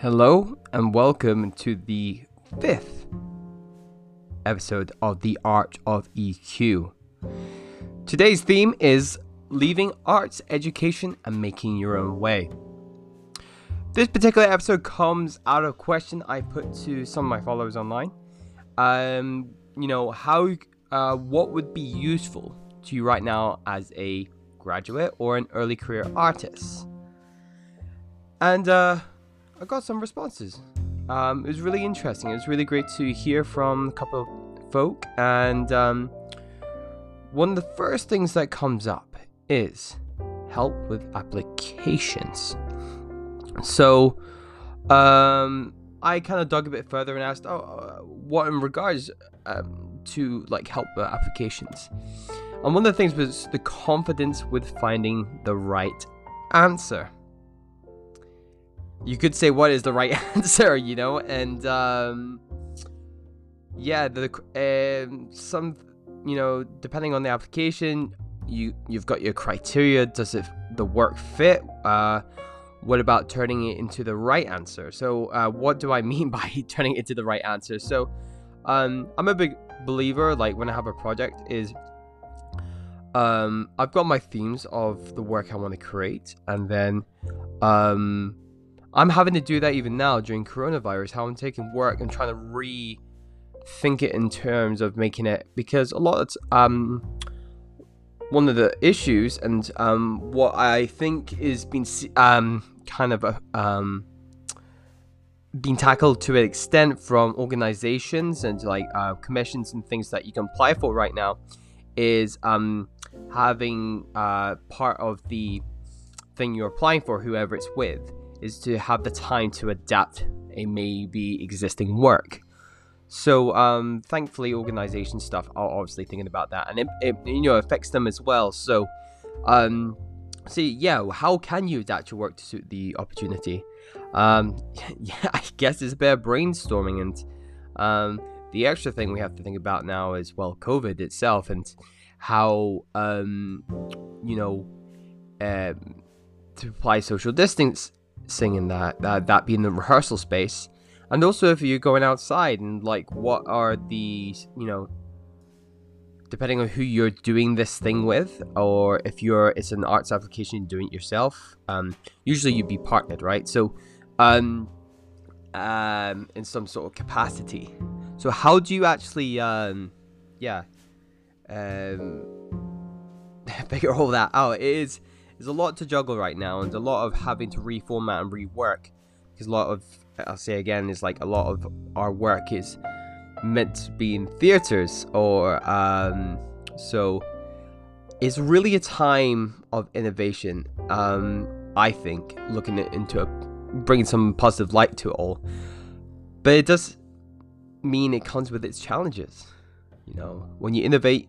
Hello and welcome to the fifth episode of The Art of EQ. Today's theme is leaving arts education and making your own way. This particular episode comes out of a question I put to some of my followers online. Um, you know, how, uh, what would be useful to you right now as a graduate or an early career artist? And uh, I got some responses. Um, it was really interesting. It was really great to hear from a couple of folk. And um, one of the first things that comes up is help with applications. So um, I kind of dug a bit further and asked, oh, uh, what in regards um, to like help with applications? And one of the things was the confidence with finding the right answer you could say what is the right answer, you know, and um, yeah, the uh, some you know depending on the application, you you've got your criteria. Does it the work fit? Uh, what about turning it into the right answer? So, uh, what do I mean by turning it into the right answer? So, um, I'm a big believer. Like when I have a project, is um, I've got my themes of the work I want to create, and then um, I'm having to do that even now during coronavirus, how I'm taking work and trying to rethink it in terms of making it because a lot of um one of the issues and um what I think is being um kind of a um being tackled to an extent from organizations and like uh, commissions and things that you can apply for right now is um having uh part of the thing you're applying for whoever it's with is to have the time to adapt a maybe existing work. So, um, thankfully, organization stuff are obviously thinking about that, and it, it you know affects them as well. So, um, see, yeah, how can you adapt your work to suit the opportunity? Um, yeah, I guess it's a bit of brainstorming, and um, the extra thing we have to think about now is well, COVID itself and how um, you know um, to apply social distance singing that, that that being the rehearsal space, and also if you're going outside and like what are the you know depending on who you're doing this thing with or if you're it's an arts application doing it yourself um usually you'd be partnered right? So um um in some sort of capacity. So how do you actually um yeah um figure all that out? It is there's a lot to juggle right now and a lot of having to reformat and rework. Because a lot of I'll say again is like a lot of our work is meant to be in theaters or um, so it's really a time of innovation um, I think looking into a, bringing some positive light to it all. But it does mean it comes with its challenges you know? When you innovate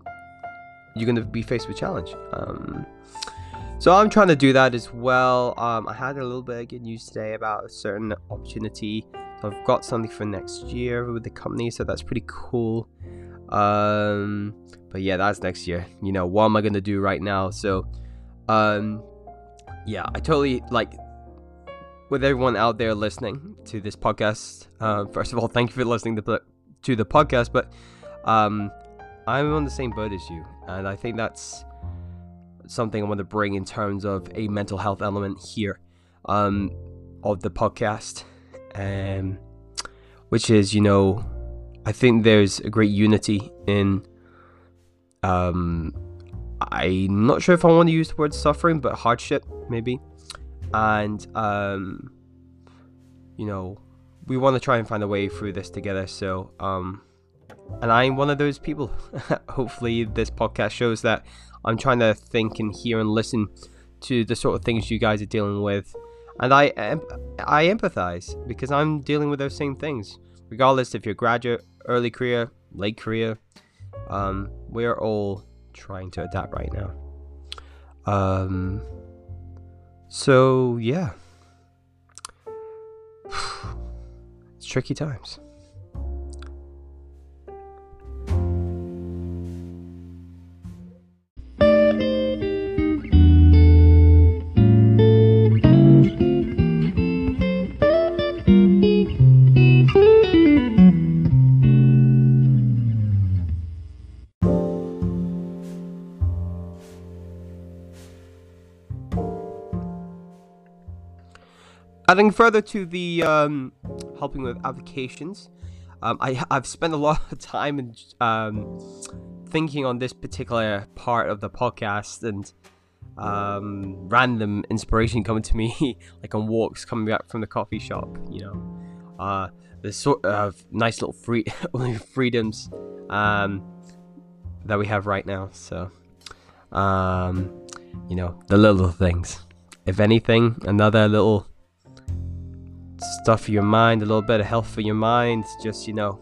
you're going to be faced with challenge. Um, so I'm trying to do that as well. Um, I had a little bit of good news today about a certain opportunity. So I've got something for next year with the company, so that's pretty cool. Um, but yeah, that's next year. You know, what am I gonna do right now? So, um, yeah, I totally like with everyone out there listening to this podcast. Uh, first of all, thank you for listening to to the podcast. But um, I'm on the same boat as you, and I think that's something I want to bring in terms of a mental health element here um, of the podcast, um, which is, you know, I think there's a great unity in. Um, I'm not sure if I want to use the word suffering, but hardship maybe, and um, you know, we want to try and find a way through this together. So, um, and I'm one of those people. Hopefully, this podcast shows that I'm trying to think and hear and listen to the sort of things you guys are dealing with, and I I empathize because I'm dealing with those same things. Regardless if you're graduate, early career, late career, um, we're all trying to adapt right now. Um, so yeah, it's tricky times. Adding further to the um, helping with applications, um, I, I've spent a lot of time and um, thinking on this particular part of the podcast and um, random inspiration coming to me, like on walks coming back from the coffee shop. You know, uh, the sort of nice little free freedoms um, that we have right now. So, um, you know, the little things. If anything, another little stuff for your mind, a little bit of health for your mind. Just you know,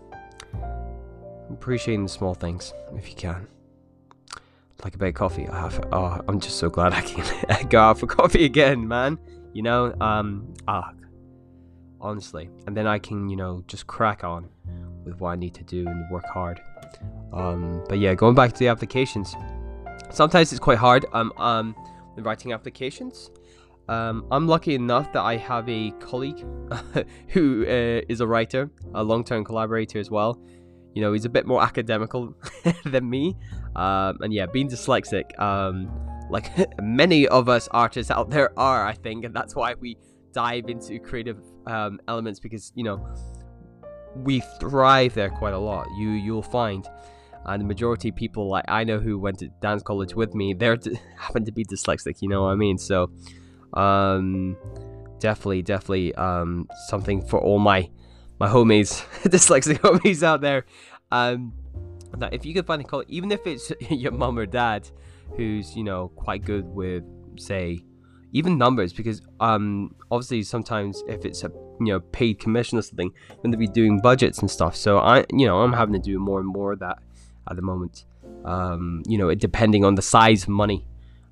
appreciating the small things if you can. Like a bit of coffee. I have. Oh, I'm just so glad I can go out for coffee again, man. You know, um, ah, honestly, and then I can, you know, just crack on with what I need to do and work hard. Um, but yeah, going back to the applications. Sometimes it's quite hard. Um, um, writing applications. Um, I'm lucky enough that I have a colleague who uh, is a writer, a long-term collaborator as well. You know, he's a bit more academical than me, um, and yeah, being dyslexic, um, like many of us artists out there are, I think, and that's why we dive into creative um, elements because you know we thrive there quite a lot. You you'll find, and the majority of people like I know who went to dance college with me, they happen to be dyslexic. You know what I mean? So um, definitely, definitely um, something for all my my homies, dyslexic homies out there. Um, now, if you can find a colleague, even if it's your mom or dad, who's you know quite good with say even numbers, because um obviously sometimes if it's a you know paid commission or something, then to be doing budgets and stuff. So I you know I'm having to do more and more of that at the moment. Um, you know, depending on the size of money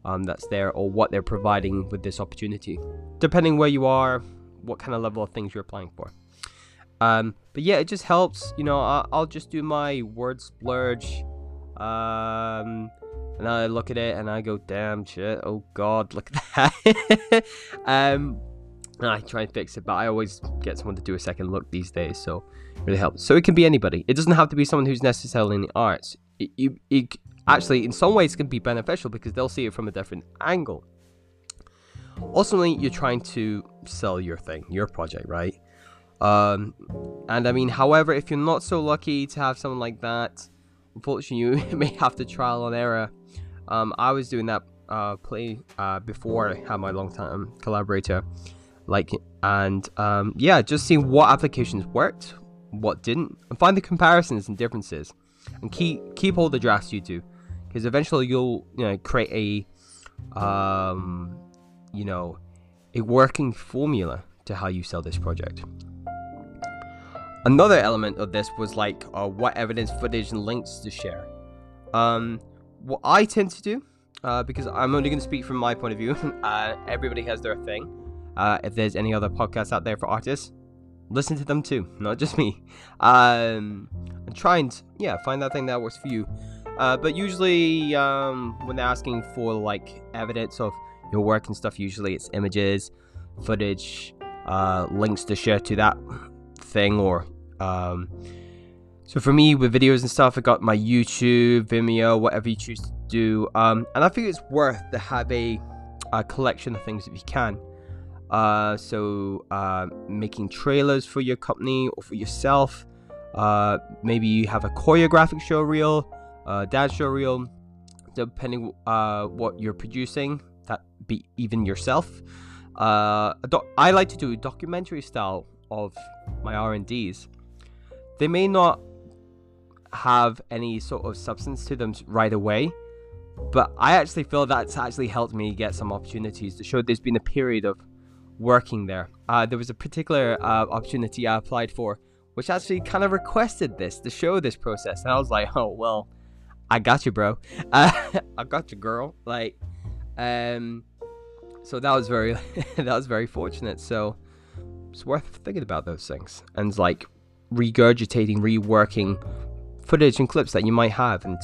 um, that's there or what they're providing with this opportunity, depending where you are, what kind of level of things you're applying for. Um, but yeah, it just helps. You know, I'll, I'll just do my word splurge. Um, and I look at it and I go, damn shit, oh god, look at that. um, I try and fix it, but I always get someone to do a second look these days, so it really helps. So it can be anybody. It doesn't have to be someone who's necessarily in the arts. It, it, it, actually, in some ways, it can be beneficial because they'll see it from a different angle. Ultimately, you're trying to sell your thing, your project, right? Um, and I mean, however, if you're not so lucky to have someone like that, unfortunately, you may have to trial and error. Um, I was doing that uh, play uh, before I had my long-time collaborator, like, and um, yeah, just seeing what applications worked, what didn't, and find the comparisons and differences, and keep keep all the drafts you do because eventually you'll you know create a um, you know a working formula to how you sell this project. Another element of this was like uh, what evidence, footage, and links to share. Um, what I tend to do, uh, because I'm only going to speak from my point of view, uh, everybody has their thing. Uh, if there's any other podcasts out there for artists, listen to them too, not just me. Um, and try and yeah, find that thing that works for you. Uh, but usually, um, when they're asking for like evidence of your work and stuff, usually it's images, footage, uh, links to share to that thing, or um, so for me with videos and stuff, I got my YouTube, Vimeo, whatever you choose to do, um, and I think it's worth to have a, a collection of things if you can. Uh, so uh, making trailers for your company or for yourself. Uh, maybe you have a choreographic show reel uh, dance show reel, depending uh, what you're producing, that be even yourself. Uh, doc- I like to do a documentary style of my R and D's. They may not have any sort of substance to them right away, but I actually feel that's actually helped me get some opportunities to show there's been a period of working there. Uh, there was a particular uh, opportunity I applied for, which actually kind of requested this to show this process, and I was like, oh well, I got you, bro. Uh, I got you, girl. Like, um, so that was very, that was very fortunate. So it's worth thinking about those things and like regurgitating, reworking footage and clips that you might have, and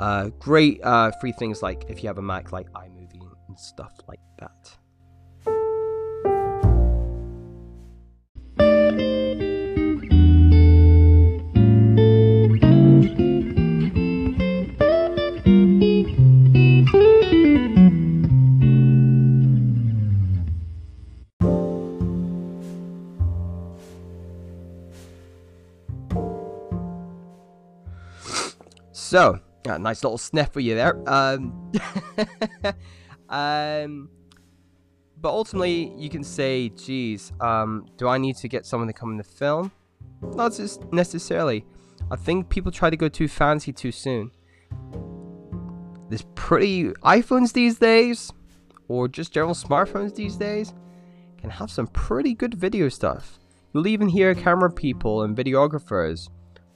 uh, great uh, free things like if you have a Mac, like iMovie and stuff like that. So, a nice little sniff for you there. Um, um, but ultimately, you can say, geez, um, do I need to get someone to come in the film? Not necessarily. I think people try to go too fancy too soon. There's pretty iPhones these days, or just general smartphones these days, can have some pretty good video stuff. You'll even hear camera people and videographers.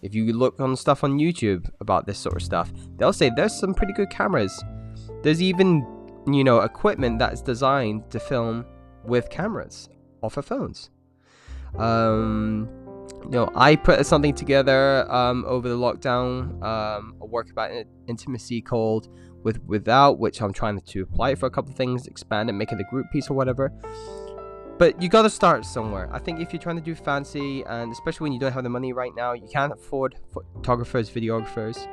If you look on stuff on YouTube about this sort of stuff, they'll say there's some pretty good cameras. There's even, you know, equipment that's designed to film with cameras off of phones. Um, you know, I put something together um, over the lockdown, um, a work about intimacy called "With Without," which I'm trying to apply for a couple of things, expand it, make it a group piece or whatever. But you got to start somewhere. I think if you're trying to do fancy, and especially when you don't have the money right now, you can't afford photographers, videographers.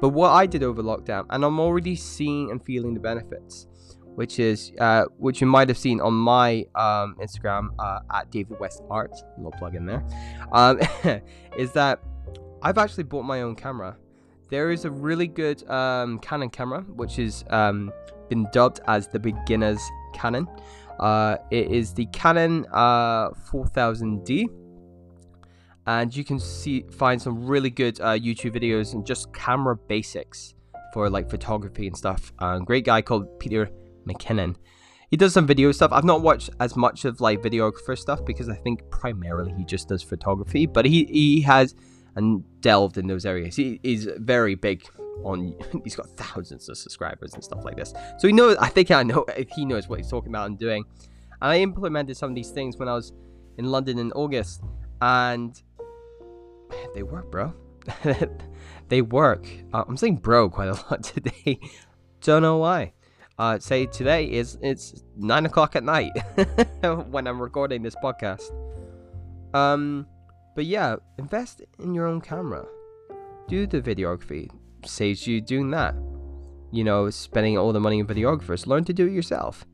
But what I did over lockdown, and I'm already seeing and feeling the benefits which is uh, which you might have seen on my um, Instagram uh, at David West Art, little plug in there, um, is that I've actually bought my own camera. There is a really good um, Canon camera, which has um, been dubbed as the beginner's Canon. Uh, it is the Canon 4000D, uh, and you can see find some really good uh, YouTube videos and just camera basics for like photography and stuff. Um, great guy called Peter McKinnon. He does some video stuff. I've not watched as much of like videographer stuff because I think primarily he just does photography, but he he has and delved in those areas. He is very big on. He's got thousands of subscribers and stuff like this. So he knows. I think I know he knows what he's talking about and doing. And I implemented some of these things when I was in London in August, and they work, bro. they work. Uh, I'm saying bro quite a lot today. Don't know why uh, say today is it's nine o'clock at night when I'm recording this podcast. Um, but yeah, invest in your own camera. Do the videography. Saves you doing that. You know, spending all the money on videographers. Learn to do it yourself.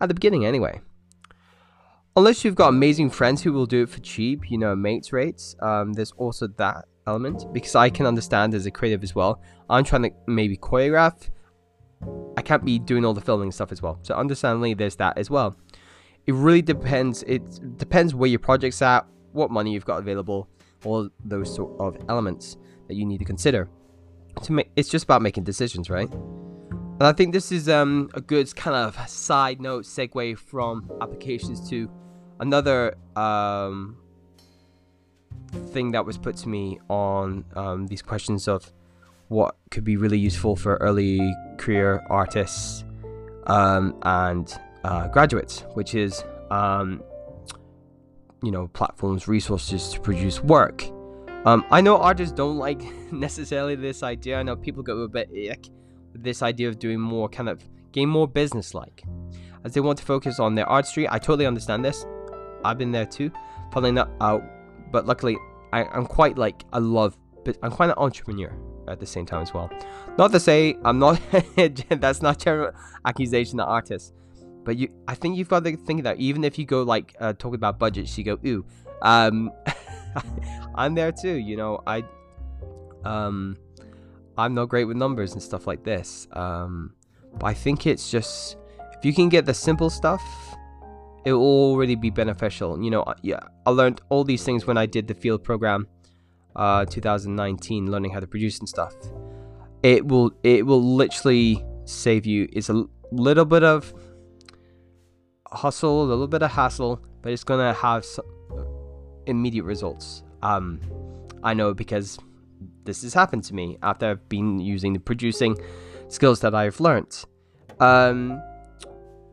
At the beginning, anyway. Unless you've got amazing friends who will do it for cheap, you know, mates rates. Um, there's also that element because I can understand as a creative as well. I'm trying to maybe choreograph I can't be doing all the filming stuff as well. So understandably, there's that as well. It really depends. It depends where your project's at, what money you've got available, all those sort of elements that you need to consider. To make, it's just about making decisions, right? And I think this is um, a good kind of side note segue from applications to another um, thing that was put to me on um, these questions of what could be really useful for early career artists um, and uh, graduates, which is um, you know platforms, resources to produce work. Um, I know artists don't like necessarily this idea. I know people go a bit ick with this idea of doing more kind of getting more business-like, as they want to focus on their artistry. I totally understand this. I've been there too, out. But luckily, I, I'm quite like I love, but I'm quite an entrepreneur at the same time as well. Not to say I'm not that's not general accusation of artists, but you I think you've got to think that even if you go like uh, talk about budgets, you go ooh, um, I'm there too. You know I um I'm not great with numbers and stuff like this. Um, but I think it's just if you can get the simple stuff, it will already be beneficial. You know, yeah, I learned all these things when I did the field program uh, 2019, learning how to produce and stuff. It will it will literally save you. It's a little bit of hustle, a little bit of hassle, but it's gonna have immediate results. Um, I know because this has happened to me after I've been using the producing skills that I've learned. Um,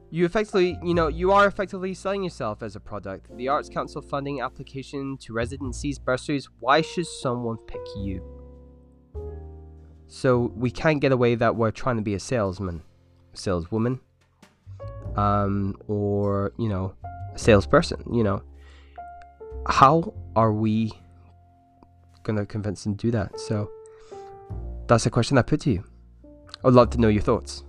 you effectively, you know, you are effectively selling yourself as a product. The Arts Council funding application to residencies, bursaries. Why should someone pick you? So we can't get away that we're trying to be a salesman, saleswoman, um, or you know, a salesperson. You know, how are we gonna convince them to do that? So that's a question I put to you. I'd love to know your thoughts.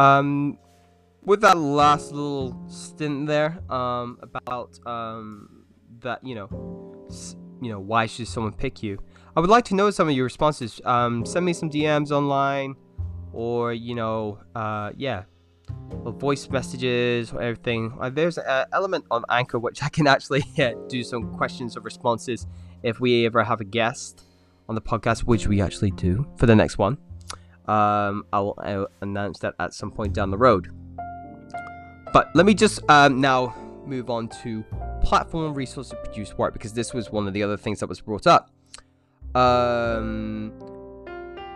Um, with that last little stint there, um, about um that you know, you know, why should someone pick you? I would like to know some of your responses. Um, send me some DMs online, or you know, uh, yeah, or voice messages or everything. Uh, there's an element on Anchor which I can actually yeah, do some questions or responses if we ever have a guest on the podcast, which we actually do for the next one. Um, I will I'll announce that at some point down the road. But let me just um, now move on to platform resources produce work because this was one of the other things that was brought up. Um,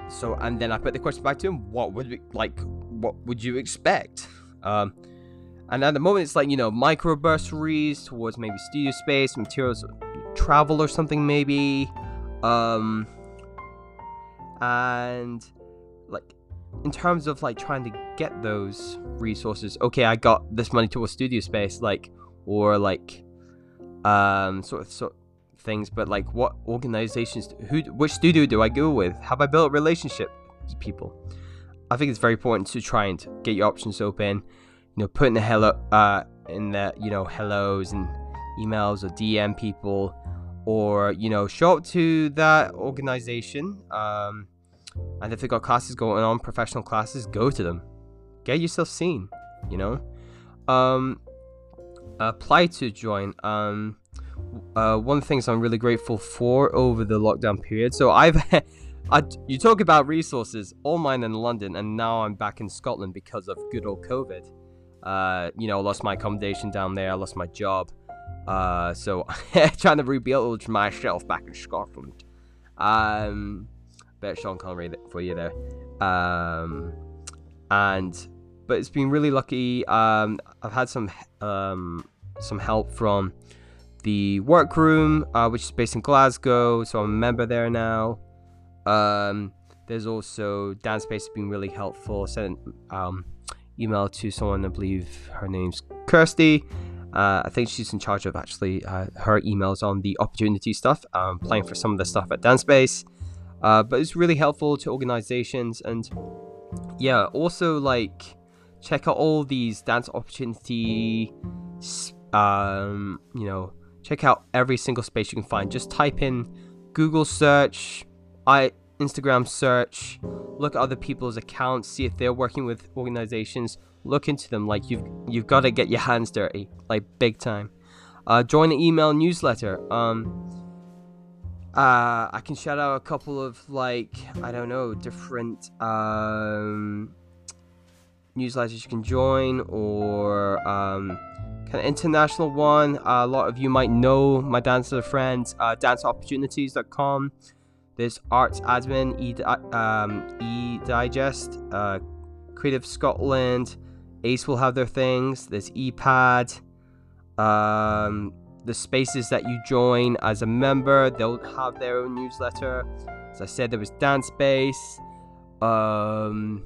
so and then I put the question back to him: What would we, like? What would you expect? Um, and at the moment, it's like you know micro bursaries towards maybe studio space, materials, travel or something maybe. Um, and like in terms of like trying to get those resources, okay, I got this money towards studio space, like or like um sort of sort of things, but like what organizations, who, which studio do I go with? Have I built a relationship with people? I think it's very important to try and get your options open. You know, putting the hello, uh, in the you know hellos and emails or DM people, or you know show up to that organization. Um, and if they got classes going on, professional classes, go to them. Get yourself seen. You know, um, apply to join. Um, uh, one of the things I'm really grateful for over the lockdown period. So I've, I, you talk about resources, all mine in London, and now I'm back in Scotland because of good old COVID. Uh, you know, I lost my accommodation down there. I lost my job. Uh, so trying to rebuild myself back in Scotland. Um, bet Sean can't read it for you there. Um, and but it's been really lucky. Um, I've had some um some help from the workroom, uh, which is based in Glasgow, so I'm a member there now. Um, there's also Dance Space has been really helpful. Sent um, email to someone, I believe her name's Kirsty. Uh, I think she's in charge of actually uh, her emails on the opportunity stuff. I'm playing for some of the stuff at Dance Space, uh, but it's really helpful to organizations and yeah, also like check out all these dance opportunity. Um, you know check out every single space you can find. Just type in Google search, I Instagram search, look at other people's accounts, see if they're working with organizations. Look into them. Like you've you've got to get your hands dirty, like big time. Uh, join the email newsletter. Um, uh, I can shout out a couple of like I don't know different um, newsletters you can join or um, kind of international one. Uh, a lot of you might know my dancer friends, uh, danceopportunities.com. There's Arts Admin, E, um, e Digest, uh, Creative Scotland, Ace will have their things. There's EPAD. Um, the spaces that you join as a member, they'll have their own newsletter. As I said, there was Dance Space. Um,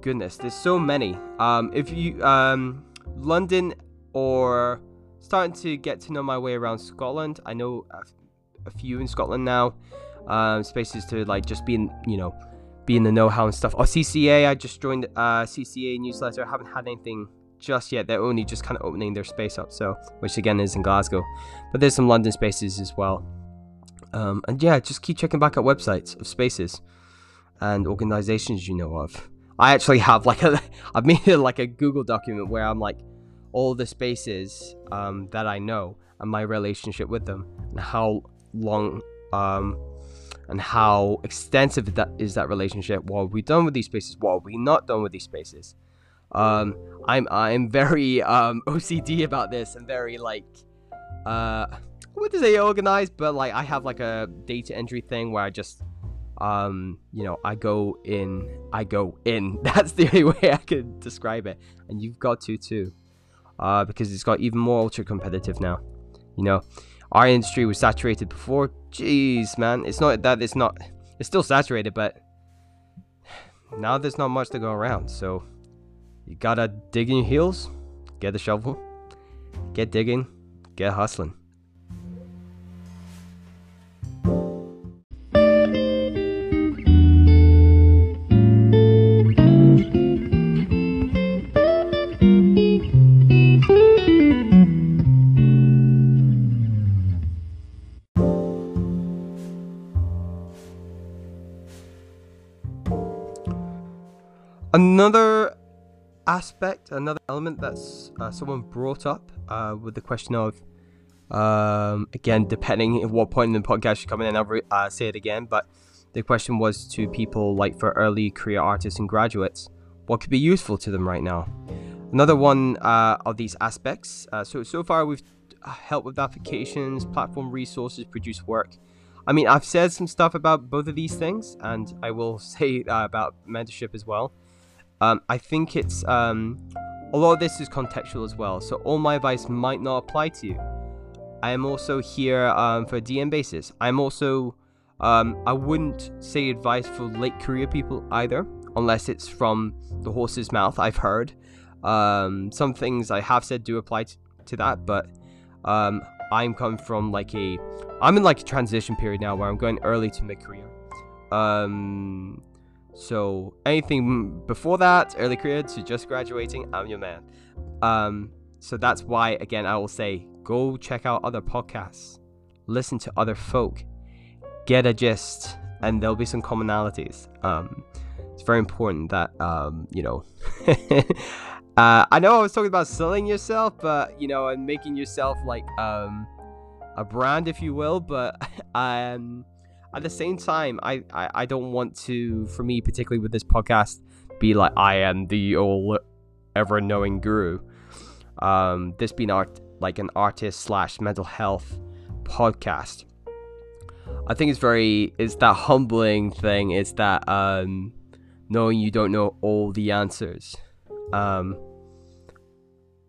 goodness, there's so many. Um, if you um, London or starting to get to know my way around Scotland. I know a, few in Scotland now. Um, spaces to like just be in, you know, be in the know-how and stuff. Or CCA, I just joined uh, CCA newsletter. I haven't had anything just yet. They're only just kind of opening their space up, so which again is in Glasgow. But there's some London spaces as well. Um, and yeah, just keep checking back at websites of spaces and organizations you know of. I actually have like a, I've made like a Google document where I'm like all the spaces um, that I know and my relationship with them and how long um, and how extensive that is that relationship. What have we done with these spaces? What we not done with these spaces? Um, I'm I'm very um, OCD about this and very like uh, what to say organized, but like I have like a data entry thing where I just um, you know, I go in, I go in. That's the only way I could describe it, and you've got to too uh, because it's got even more ultra competitive now. You know, our industry was saturated before. Jeez, man, it's not that it's not. It's still saturated, but now there's not much to go around. So you gotta dig in your heels, get the shovel, get digging, get hustling. Aspect, another element that's uh, someone brought up uh, with the question of, um, again, depending at what point in the podcast you come in, I'll re- uh, say it again, but the question was to people like for early career artists and graduates, what could be useful to them right now? Another one uh, of these aspects. Uh, so so far we've helped with applications, platform resources, produce work. I mean, I've said some stuff about both of these things, and I will say uh, about mentorship as well. Um, I think it's um, a lot of this is contextual as well. So all my advice might not apply to you. I am also here um, for a DM basis. I'm also um, I wouldn't say advice for late career people either, unless it's from the horse's mouth. I've heard um, some things I have said do apply t- to that, but um, I'm coming from like a I'm in like a transition period now where I'm going early to mid career. Um, so anything before that, early career to just graduating, I'm your man. Um, so that's why again I will say go check out other podcasts, listen to other folk, get a gist, and there'll be some commonalities. Um, it's very important that um, you know. uh, I know I was talking about selling yourself, but you know, and making yourself like um, a brand, if you will. But um, at the same time, I, I, I don't want to, for me, particularly with this podcast, be like I am the all ever knowing guru. Um, this being art like an artist slash mental health podcast. I think it's very it's that humbling thing. It's that um, knowing you don't know all the answers. Um,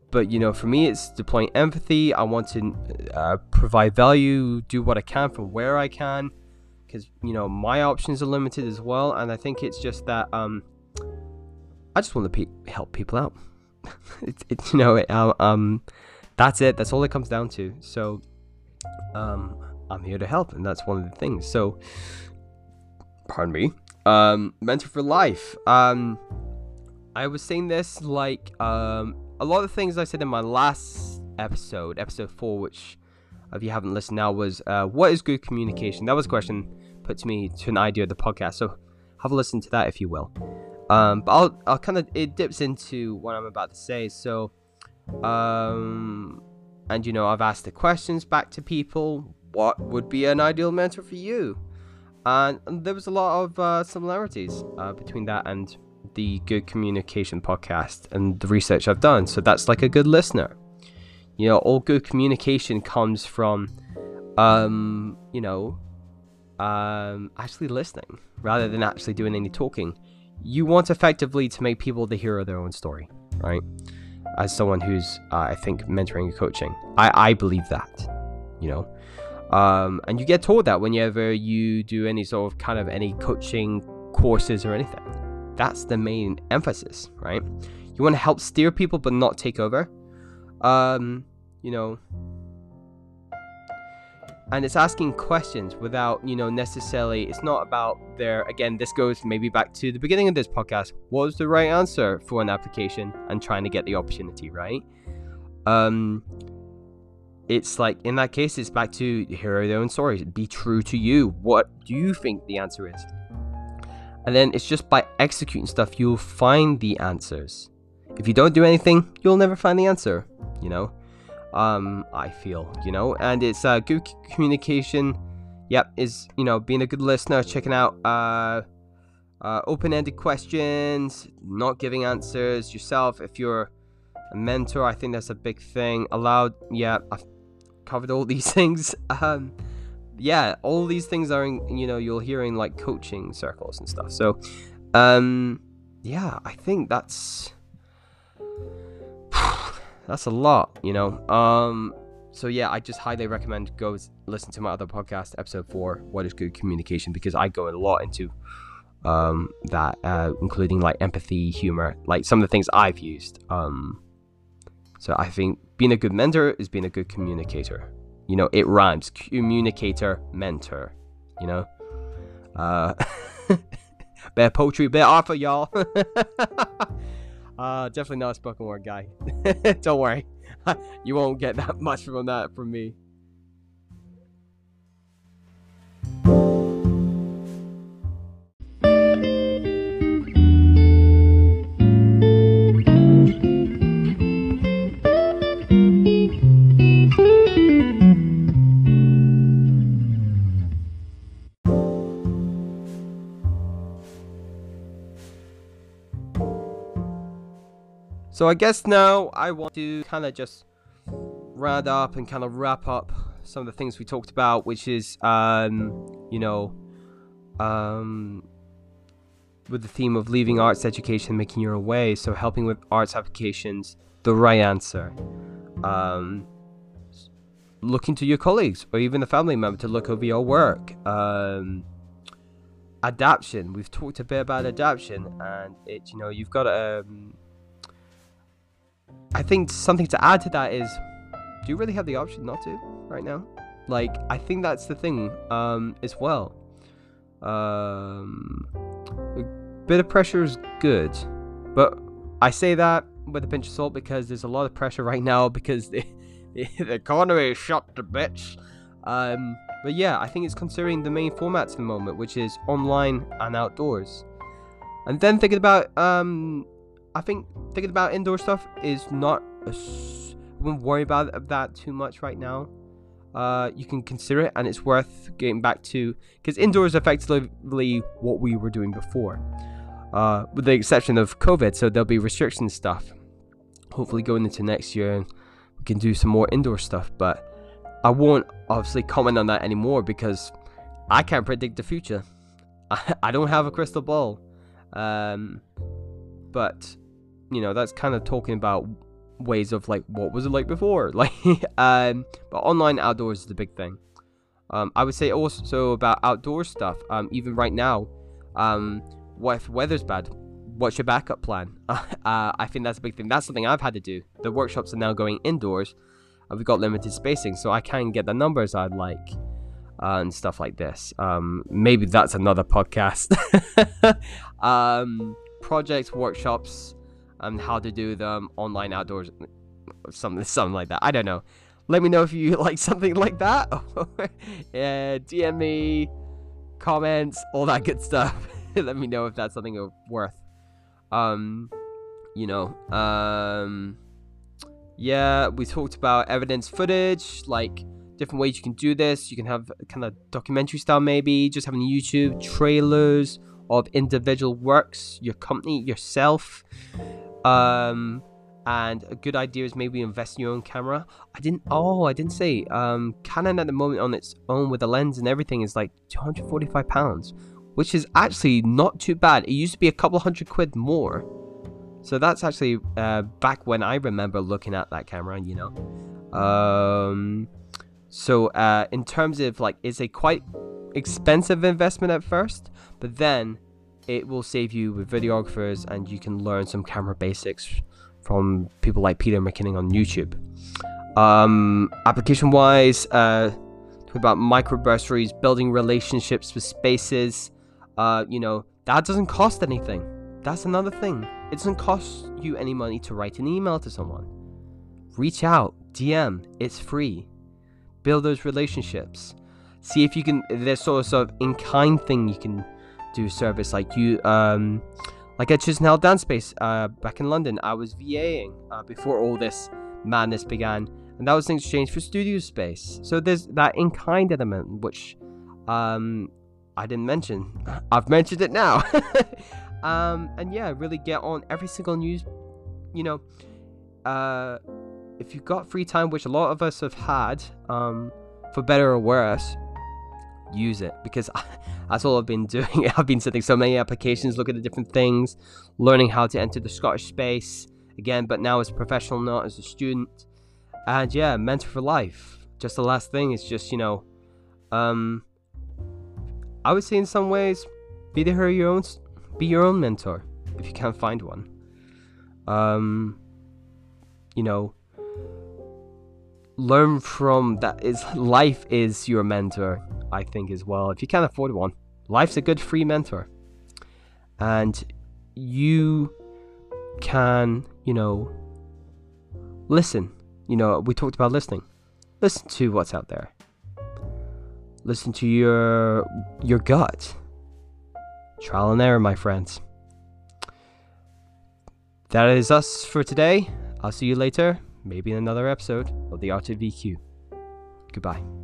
but you know, for me, it's deploying empathy. I want to uh, provide value, do what I can from where I can because you know my options are limited as well, and I think it's just that um, I just want to pe- help people out. it's it, you know it, uh, um, that's it. That's all it comes down to. So um, I'm here to help, and that's one of the things. So pardon me. Um, mentor for life. Um, I was saying this like um, a lot of things I said in my last episode, episode four, which if you haven't listened now, was uh, what is good communication? That was a question put to me to an idea of the podcast. So have a listen to that if you will. Um, but I'll I'll kind of it dips into what I'm about to say. So, um, and you know I've asked the questions back to people. What would be an ideal mentor for you? And, and there was a lot of uh, similarities uh, between that and the Good Communication podcast and the research I've done. So that's like a good listener you know all good communication comes from um you know um actually listening rather than actually doing any talking. You want effectively to make people the hero of their own story right? As someone who's uh, i think mentoring and coaching. I i believe that you know? Um and you get told that whenever you do any sort of kind of any coaching courses or anything. That's the main emphasis right? You want to help steer people but not take over. Um you know and it's asking questions without you know necessarily it's not about their again this goes maybe back to the beginning of this podcast what was the right answer for an application and trying to get the opportunity right? Um it's like in that case it's back to hear their own stories. Be true to you. What do you think the answer is? And then it's just by executing stuff you'll find the answers. If you don't do anything you'll never find the answer you know um, I feel, you know, and it's uh, good communication. Yep, is you know being a good listener, checking out uh, uh, open-ended questions, not giving answers yourself. If you're a mentor, I think that's a big thing. Allowed, yeah, I've covered all these things. Um, yeah, all these things are in, you know you'll hear in like coaching circles and stuff. So, um, yeah, I think that's that's a lot, you know. Um, so yeah, I just highly recommend go listen to my other podcast, episode four, "What is Good Communication," because I go a lot into um, that, uh, including like empathy, humor, like some of the things I've used. Um, so I think being a good mentor is being a good communicator. You know, it rhymes. Communicator, mentor. You know, uh, bit poetry, bit Arthur, y'all. Uh, definitely not a spoken word guy. Don't worry. you won't get that much from that from me. So I guess now I want to kind of just round up and kind of wrap up some of the things we talked about, which is, um, you know, um, with the theme of leaving arts education, making your own way. So helping with arts applications, the right answer. Um, looking to your colleagues or even a family member to look over your work. Um, adaptation. We've talked a bit about adaptation, and it, you know, you've got um. I think something to add to that is, do you really have the option not to right now? Like, I think that's the thing um, as well. Um, a bit of pressure is good, but I say that with a pinch of salt because there's a lot of pressure right now because the, the economy is shut to bits. Um, but yeah, I think it's considering the main formats at the moment, which is online and outdoors. And then thinking about, um, I think thinking about indoor stuff is not. I wouldn't worry about that too much right now. Uh, you can consider it, and it's worth getting back to because indoor is effectively what we were doing before, uh, with the exception of COVID. So there'll be restriction stuff. Hopefully, going into next year, and we can do some more indoor stuff. But I won't obviously comment on that anymore because I can't predict the future. I, I don't have a crystal ball. Um, but you know that's kind of talking about ways of like what was it like before? Like um but online outdoors is the big thing. Um i would say also about outdoor stuff um even right now um what if weather's bad? What's your backup plan? Uh, i think that's a big thing. That's something i've had to do. The workshops are now going indoors and we've got limited spacing so i can get the numbers i'd like uh, and stuff like this. Um maybe that's another podcast. Um projects workshops and how to do them online outdoors, something something like that. I don't know. Let me know if you like something like that. yeah, DM me, comments, all that good stuff. Let me know if that's something worth. Um, you know, um, yeah, we talked about evidence footage, like different ways you can do this. You can have kind of documentary style, maybe just having YouTube trailers of individual works, your company, yourself. Um, and a good idea is maybe invest in your own camera. I didn't. Oh, I didn't say. Um, Canon at the moment on its own with the lens and everything is like 245 pounds, which is actually not too bad. It used to be a couple hundred quid more. So that's actually uh, back when I remember looking at that camera, you know. Um, so uh, in terms of like, it's a quite expensive investment at first, but then it will save you with videographers and you can learn some camera basics from people like Peter McKinnon on YouTube. Um, application wise, uh, talk about microbursaries, building relationships with spaces. Uh, you know, that doesn't cost anything. That's another thing. It doesn't cost you any money to write an email to someone. Reach out, DM, it's free. Build those relationships. See if you can, there's sort of in kind thing you can do service like you um like at Chisenhale Dance Space uh back in London. I was VAing uh, before all this madness began and that was in exchange for studio space. So there's that in kind element which um I didn't mention. I've mentioned it now. Um and yeah really get on every single news you know uh if you've got free time which a lot of us have had um for better or worse use it because that's all I've been doing. I've been setting so many applications, looking at different things, learning how to enter the Scottish space again, but now as a professional, not as a student. And yeah, mentor for life. Just the last thing is just, you know, um, I would say in some ways, be the hero your own, be your own mentor if you can't find one. Um, you know, learn from that is life is your mentor i think as well. If you can't afford one life's a good free mentor. And you can you know listen. You know we talked about listening. Listen to what's out there. Listen to your your gut. Trial and error my friends. That is us for today. I'll see you later maybe in another episode of the Art of EQ. Goodbye.